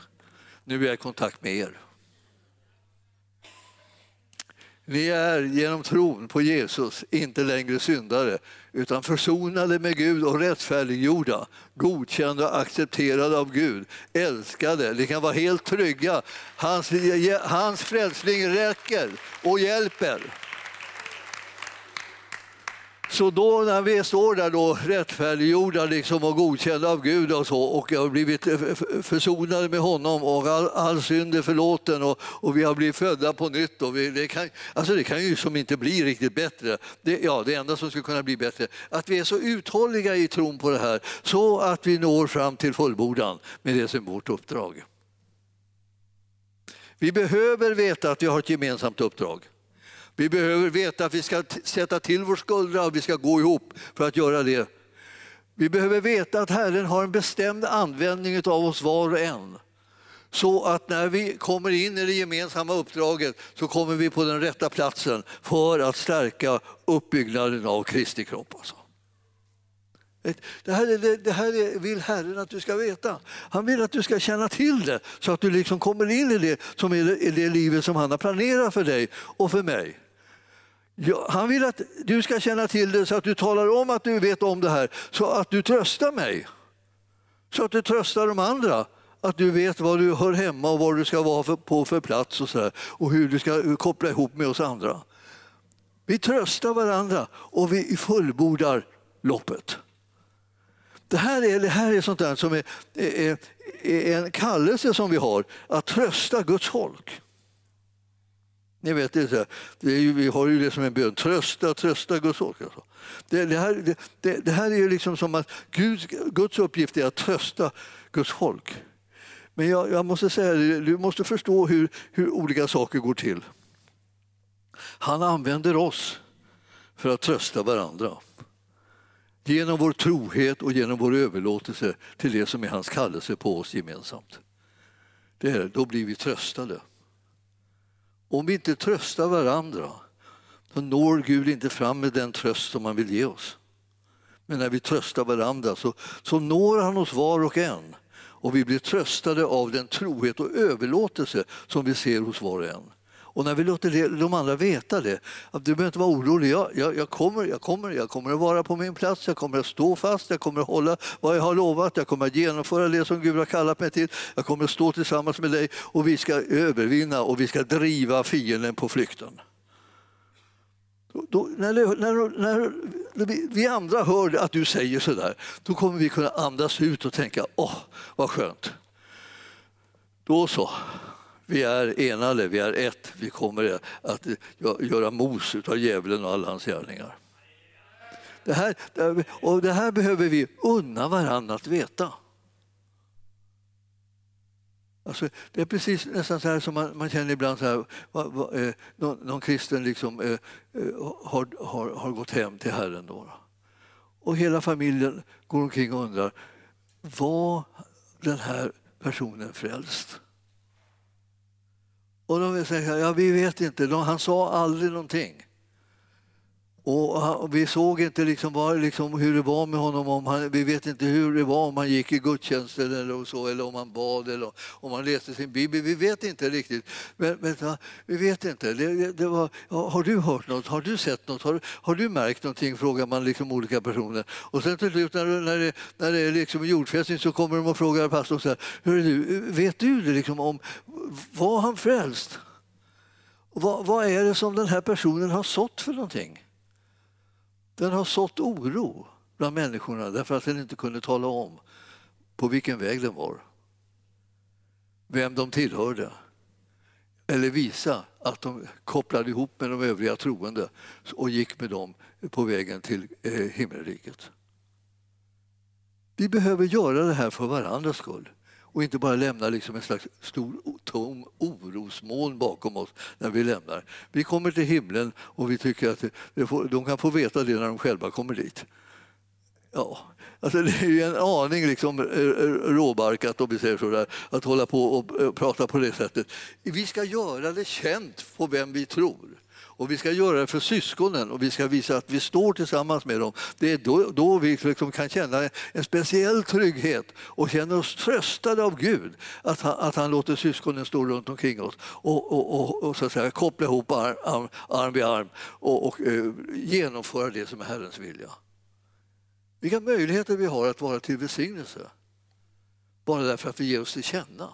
Nu är jag i kontakt med er. Ni är genom tron på Jesus inte längre syndare utan försonade med Gud och rättfärdiggjorda, godkända och accepterade av Gud, älskade. Ni kan vara helt trygga. Hans, hans frälsning räcker och hjälper. Så då när vi står där då rättfärdiggjorda liksom och godkända av Gud och så och har blivit eh, försonade med honom och all, all synd är förlåten och, och vi har blivit födda på nytt. Och vi, det, kan, alltså det kan ju som inte bli riktigt bättre. Det, ja, det enda som skulle kunna bli bättre att vi är så uthålliga i tron på det här så att vi når fram till fullbordan med det som är vårt uppdrag. Vi behöver veta att vi har ett gemensamt uppdrag. Vi behöver veta att vi ska sätta till vår skuldra och vi ska gå ihop för att göra det. Vi behöver veta att Herren har en bestämd användning av oss var och en. Så att när vi kommer in i det gemensamma uppdraget så kommer vi på den rätta platsen för att stärka uppbyggnaden av Kristi kropp. Alltså. Det här, det här vill Herren att du ska veta. Han vill att du ska känna till det så att du liksom kommer in i det som är det, det livet som han har planerat för dig och för mig. Ja, han vill att du ska känna till det så att du talar om att du vet om det här så att du tröstar mig. Så att du tröstar de andra. Att du vet var du hör hemma och var du ska vara för, på för plats och, så där, och hur du ska koppla ihop med oss andra. Vi tröstar varandra och vi fullbordar loppet. Det här är, det här är sånt där som är, är, är en kallelse som vi har, att trösta Guds folk. Ni vet, det är det är ju, vi har ju det som en bön, trösta, trösta Guds folk. Alltså. Det, det, här, det, det, här är ju liksom som att Guds, Guds uppgift är att trösta Guds folk. Men jag, jag måste säga, du måste förstå hur, hur olika saker går till. Han använder oss för att trösta varandra. Genom vår trohet och genom vår överlåtelse till det som är hans kallelse på oss gemensamt. Det är, då blir vi tröstade. Om vi inte tröstar varandra då når Gud inte fram med den tröst som han vill ge oss. Men när vi tröstar varandra så, så når han oss var och en och vi blir tröstade av den trohet och överlåtelse som vi ser hos var och en. Och när vi låter de andra veta det, att du behöver inte vara orolig, jag, jag, jag, kommer, jag, kommer, jag kommer att vara på min plats, jag kommer att stå fast, jag kommer att hålla vad jag har lovat, jag kommer att genomföra det som Gud har kallat mig till, jag kommer att stå tillsammans med dig och vi ska övervinna och vi ska driva fienden på flykten. Då, när, när, när, vi, andra hör att du säger sådär, då kommer vi kunna andas ut och tänka, åh, vad skönt. Då så. Vi är enade, vi är ett. Vi kommer att göra mos av djävulen och alla hans gärningar. Det här, och det här behöver vi unna varandra att veta. Alltså, det är precis nästan så här som man, man känner ibland så här, va, va, eh, någon, någon, kristen liksom, eh, eh, har, har, har gått hem till Herren. Då. Och hela familjen går omkring och undrar, var den här personen frälst? Och de säger, ja vi vet inte, han sa aldrig någonting. Och vi såg inte liksom var, liksom hur det var med honom. Om han, vi vet inte hur det var om han gick i gudstjänsten eller, så, eller om han bad eller om han läste sin bibel. Vi vet inte riktigt. Men, men vi vet inte. Det, det var, har du hört något? Har du sett något? Har, har du märkt någonting? frågar man liksom olika personer. Och sen till slut när, när det, när det är liksom jordfästning så kommer de och frågar pastorn så här, du, vet du det liksom om, var han frälst? Vad, vad är det som den här personen har sått för någonting? Den har sått oro bland människorna därför att den inte kunde tala om på vilken väg den var. Vem de tillhörde. Eller visa att de kopplade ihop med de övriga troende och gick med dem på vägen till eh, himmelriket. Vi behöver göra det här för varandras skull och inte bara lämna liksom en slags stor tom orosmoln bakom oss när vi lämnar. Vi kommer till himlen och vi tycker att de kan få veta det när de själva kommer dit. Ja, alltså det är ju en aning liksom eh, eh, råbarkat om vi säger så där, att hålla på och eh, prata på det sättet. Vi ska göra det känt på vem vi tror. Och vi ska göra det för syskonen och vi ska visa att vi står tillsammans med dem. Det är då, då vi liksom kan känna en speciell trygghet och känner oss tröstade av Gud att han, att han låter syskonen stå runt omkring oss och, och, och, och så att säga, koppla ihop arm, arm, arm vid arm och, och eh, genomföra det som är Herrens vilja. Vilka möjligheter vi har att vara till välsignelse bara därför att vi ger oss till känna.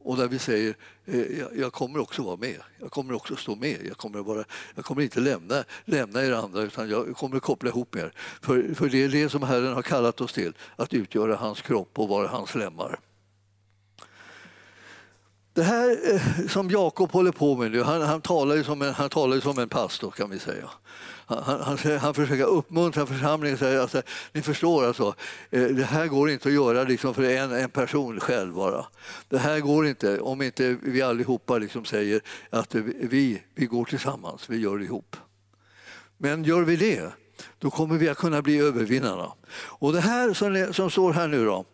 Och där vi säger eh, jag kommer också vara med, jag kommer också stå med, jag kommer, bara, jag kommer inte lämna, lämna er andra utan jag kommer koppla ihop er. För, för det är det som Herren har kallat oss till, att utgöra hans kropp och vara hans lemmar. Det här eh, som Jakob håller på med nu, han, han, talar ju som en, han talar ju som en pastor kan vi säga. Han, han, han försöker uppmuntra församlingen. Säger, alltså, ni förstår, alltså, eh, det här går inte att göra liksom för en, en person själv bara. Det här går inte om inte vi allihopa liksom säger att vi, vi går tillsammans, vi gör det ihop. Men gör vi det, då kommer vi att kunna bli övervinnarna. Och det här som, som står här nu då,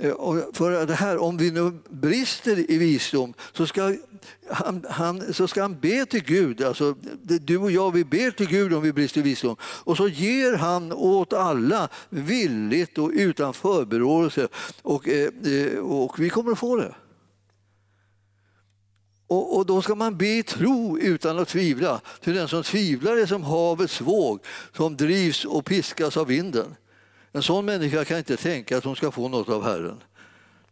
Eh, för det här, om vi nu brister i visdom så ska han, han, så ska han be till Gud. Alltså, du och jag vi ber till Gud om vi brister i visdom. Och så ger han åt alla villigt och utan förberådelse. Och, eh, eh, och vi kommer att få det. Och, och, då ska man be i tro utan att tvivla. Till den som tvivlar är som havets våg som drivs och piskas av vinden. En sån människa kan inte tänka att hon ska få något av Herren.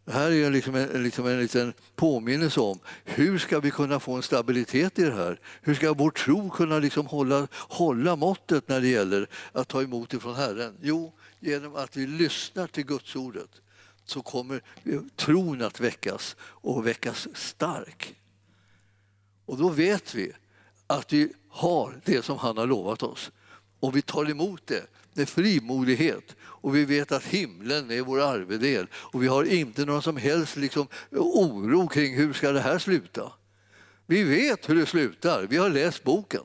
Det här är liksom en, liksom en liten påminnelse om hur ska vi kunna få en stabilitet i det här? Hur ska vår tro kunna liksom hålla, hålla måttet när det gäller att ta emot ifrån Herren? Jo, genom att vi lyssnar till Guds ordet så kommer tron att väckas och väckas stark. Och då vet vi att vi har det som han har lovat oss och vi tar emot det med frimodighet och vi vet att himlen är vår arvedel och vi har inte någon som helst liksom, oro kring hur ska det här sluta. Vi vet hur det slutar, vi har läst boken.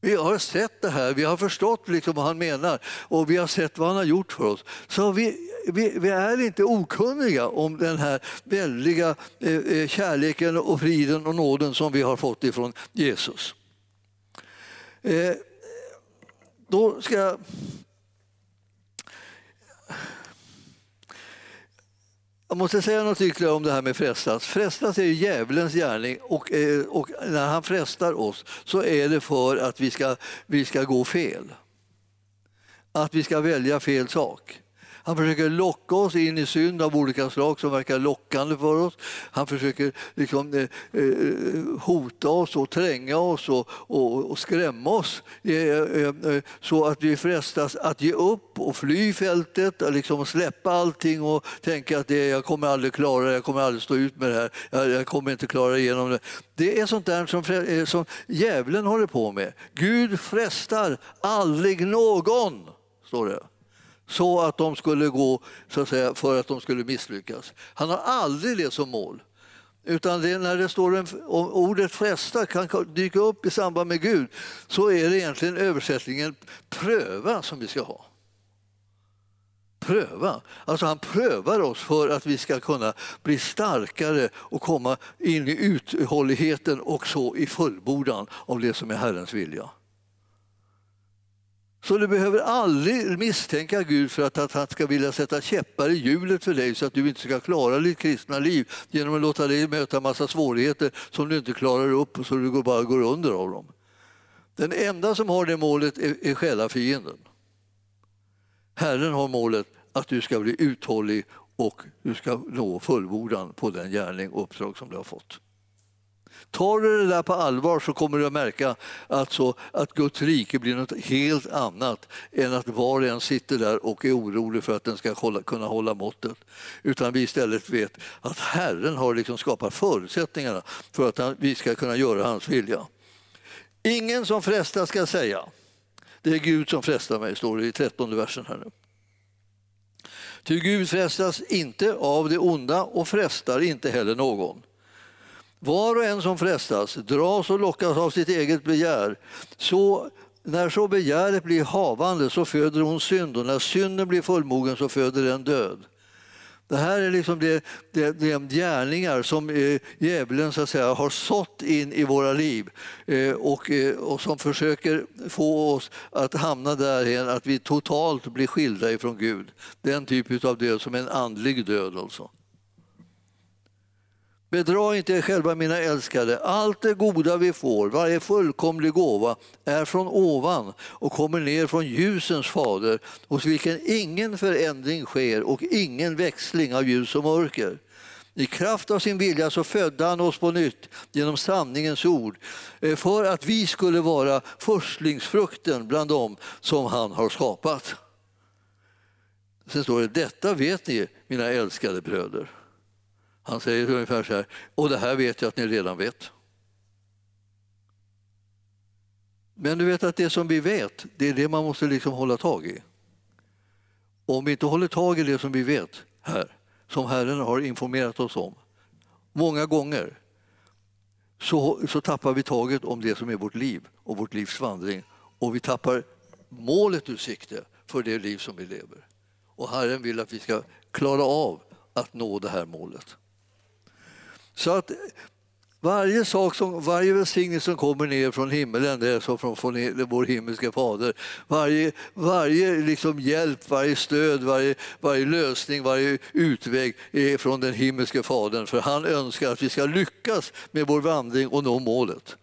Vi har sett det här, vi har förstått liksom vad han menar och vi har sett vad han har gjort för oss. Så vi, vi, vi är inte okunniga om den här väldiga eh, eh kärleken och friden och nåden som vi har fått ifrån Jesus. Eh, då ska jag... Jag måste säga något ytterligare om det här med frestas. Frestas är ju djävulens gärning och, eh, och, när han frestar oss så är det för att vi ska, vi ska gå fel. Att vi ska välja fel sak. Han försöker locka oss in i synd av olika slag som verkar lockande för oss. Han försöker liksom, eh, eh hota oss och tränga oss och, och, och skrämma oss eh, eh, eh så att vi frestas att ge upp och fly fältet, och liksom släppa allting och tänka att det, jag kommer aldrig klara det, jag kommer aldrig stå ut med det här, jag, jag kommer inte klara igenom det. Det är sånt där som, eh, som djävulen håller på med. Gud frestar aldrig någon, står det så att de skulle gå så att säga, för att de skulle misslyckas. Han har aldrig det som mål. Utan det, när det står en, ordet fresta kan dyka upp i samband med Gud så är det egentligen översättningen pröva som vi ska ha. Pröva. Alltså han prövar oss för att vi ska kunna bli starkare och komma in i uthålligheten och så i fullbordan av det som är Herrens vilja. Så du behöver aldrig misstänka Gud för att, att han ska vilja sätta käppar i hjulet för dig så att du inte ska klara ditt kristna liv genom att låta dig möta massa svårigheter som du inte klarar upp och så du bara går under av dem. Den enda som har det målet är, är själafienden. Herren har målet att du ska bli uthållig och du ska nå fullbordan på den gärning och uppdrag som du har fått. Tar du det där på allvar så kommer du att märka alltså att Guds rike blir något helt annat än att var och en sitter där och är orolig för att den ska hålla, kunna hålla måttet. Utan vi istället vet att Herren har liksom skapat förutsättningarna för att vi ska kunna göra hans vilja. Ingen som frestar ska säga det är Gud som frestar mig, står det i trettonde versen här nu. Ty Gud frestas inte av det onda och frestar inte heller någon. Var och en som frestas dras och lockas av sitt eget begär. Så, när så begäret blir havande så föder hon synd och när synden blir fullmogen så föder den död. Det här är liksom det, det, de gärningar som eh, djävulen så att säga, har sått in i våra liv eh, och, eh, och som försöker få oss att hamna därhen att vi totalt blir skilda ifrån Gud. Den typ av död som är en andlig död. Alltså. Bedra inte er själva, mina älskade. Allt det goda vi får, varje fullkomlig gåva, är från ovan och kommer ner från ljusens fader, hos vilken ingen förändring sker och ingen växling av ljus och mörker. I kraft av sin vilja så födde han oss på nytt genom sanningens ord eh, för att vi skulle vara förstlingsfrukten bland dem som han har skapat. Sen står det, detta vet ni, mina älskade bröder. Han säger ungefär så här, och det här vet jag att ni redan vet. Men du vet att det som vi vet, det är det man måste liksom hålla tag i. Och om vi inte håller tag i det som vi vet här, som Herren har informerat oss om många gånger, så, så tappar vi taget om det som är vårt liv och vårt livs vandring. Och vi tappar målet ur sikte för det liv som vi lever. Och Herren vill att vi ska klara av att nå det här målet. Så att varje sak som, varje välsignelse som kommer ner från himmelen, det är så från, från vår himmelska fader, varje, varje liksom hjälp, varje stöd, varje, varje lösning, varje utväg är från den himmelska fadern. För han önskar att vi ska lyckas med vår vandring och nå målet.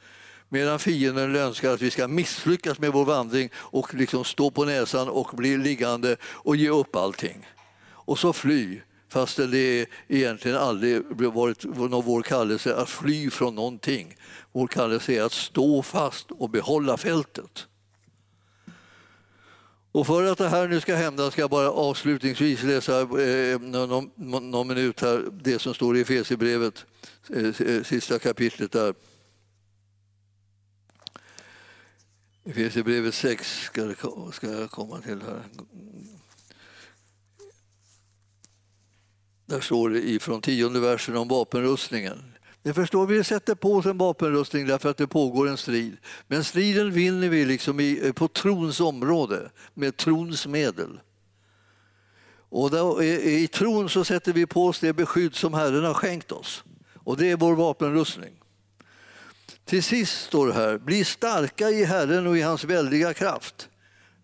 Medan fienden önskar att vi ska misslyckas med vår vandring och liksom stå på näsan och bli liggande och ge upp allting. Och så fly fastän det egentligen aldrig varit vår kallelse att fly från någonting. Vår kallelse är att stå fast och behålla fältet. Och för att det här nu ska hända ska jag bara avslutningsvis läsa eh, någon, någon minut här, det som står i Efesierbrevet, eh, eh sista kapitlet där. Efesierbrevet 6 ska, ska jag komma till här. Där står det ifrån tionde versen om vapenrustningen. Ni förstår, vi sätter på oss en vapenrustning därför att det pågår en strid. Men striden vinner vi liksom i, eh, på trons område med trons medel. Och där, i, I tron så sätter vi på oss det beskydd som Herren har skänkt oss. Och det är vår vapenrustning. Till sist står det här, bli starka i Herren och i hans väldiga kraft.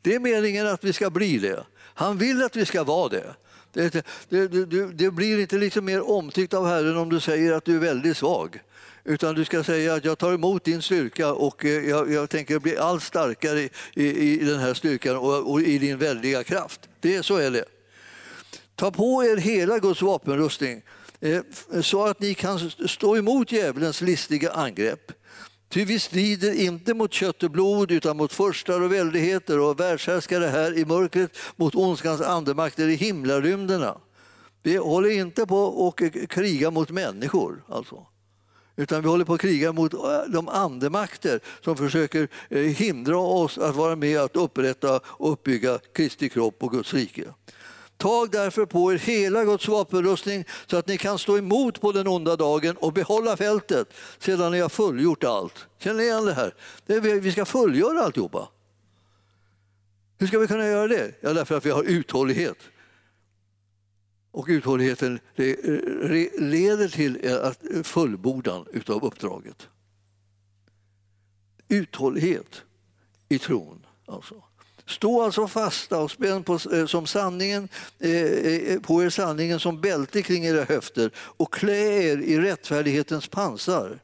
Det är meningen att vi ska bli det. Han vill att vi ska vara det. Det, det, det, det blir inte liksom mer omtyckt av Herren om du säger att du är väldigt svag. Utan du ska säga att jag tar emot din styrka och eh, jag, jag tänker bli allt starkare i, i, i den här styrkan och, och, i din väldiga kraft. Det, så är det. Ta på er hela Guds vapenrustning eh, så att ni kan stå emot djävulens listiga angrepp. Ty vi strider inte mot kött och blod utan mot förstar och väldigheter och världshärskare här i mörkret, mot ondskans andemakter i himlarymderna. Vi håller inte på att kriga mot människor. Alltså. Utan vi håller på att kriga mot eh, de andemakter som försöker eh, hindra oss att vara med att upprätta och uppbygga Kristi kropp och Guds rike. Tag därför på er hela Guds vapenrustning så att ni kan stå emot på den onda dagen och behålla fältet sedan ni har fullgjort allt. Känner ni igen det här? vi ska fullgöra alltihopa. Hur ska vi kunna göra det? Ja, därför att vi har uthållighet. Och uthålligheten leder till fullbordan av uppdraget. Uthållighet i tron. Alltså. Stå alltså fasta och spänn på, eh, som sanningen, eh, eh, på er sanningen som bälte kring era höfter och klä er i rättfärdighetens pansar.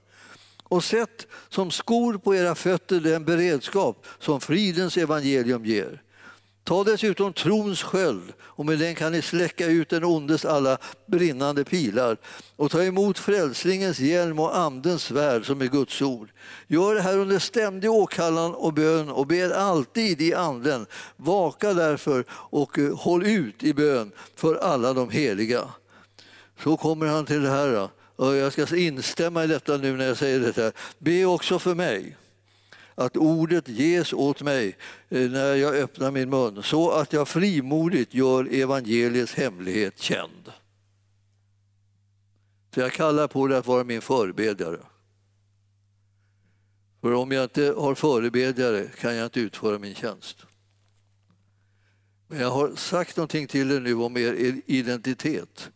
Och sätt som skor på era fötter den beredskap som fridens evangelium ger. Ta dessutom trons sköld och med den kan ni släcka ut den ondes alla brinnande pilar och ta emot frälsningens hjälm och andens svärd som är Guds ord. Gör det här under ständig åkallan och bön och ber alltid i anden. Vaka därför och eh, håll ut i bön för alla de heliga. Så kommer han till det här. Jag ska instämma i detta nu när jag säger detta. Be också för mig att ordet ges åt mig eh, när jag öppnar min mun så att jag frimodigt gör evangeliets hemlighet känd. Så jag kallar på dig att vara min förebedjare. För om jag inte har förebedjare kan jag inte utföra min tjänst. Men jag har sagt någonting till er nu om er identitet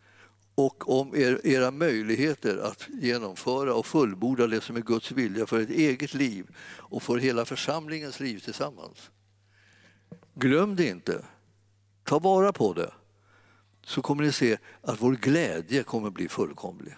och om er, era möjligheter att genomföra och fullborda det som är Guds vilja för ett eget liv och för hela församlingens liv tillsammans. Glöm det inte. Ta vara på det. Så kommer ni se att vår glädje kommer bli fullkomlig.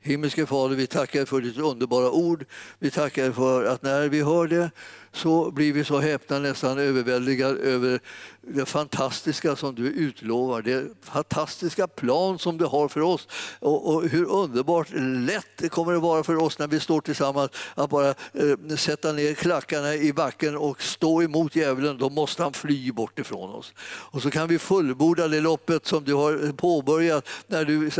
Himmelske Fader, vi tackar för ditt underbara ord. Vi tackar för att när vi hör det så blir vi så häpna, nästan överväldigade över det fantastiska som du utlovar, det fantastiska plan som du har för oss och, och hur underbart lätt det kommer att vara för oss när vi står tillsammans att bara eh, sätta ner klackarna i backen och stå emot djävulen. Då måste han fly bort ifrån oss. Och så kan vi fullborda det loppet som du har påbörjat när du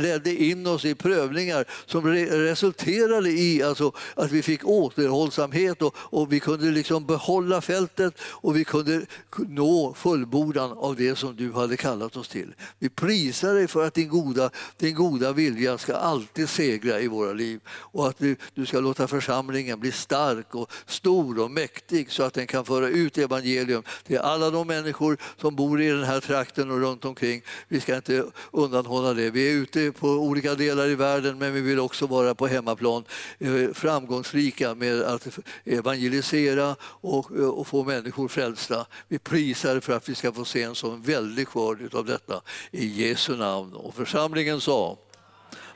ledde in oss i prövningar som re resulterade i alltså, att vi fick återhållsamhet och, och vi kunde liksom behålla fältet och vi kunde nå fullbordan av det som du hade kallat oss till. Vi prisar dig för att din goda, din goda vilja ska alltid segra i våra liv och att du, du ska låta församlingen bli stark och stor och mäktig så att den kan föra ut evangelium till alla de människor som bor i den här trakten och runt omkring. Vi ska inte undanhålla det. Vi är ute på olika delar i världen men vi vill också vara på hemmaplan eh, framgångsrika med att evangelisera och, eh, och få människor frälsta. Vi prisar för att vi ska få se en sån väldig skörd av detta i Jesu namn. Och församlingen sa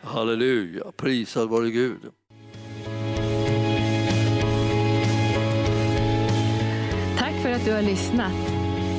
Halleluja, prisad vare Gud. Tack för att du har lyssnat.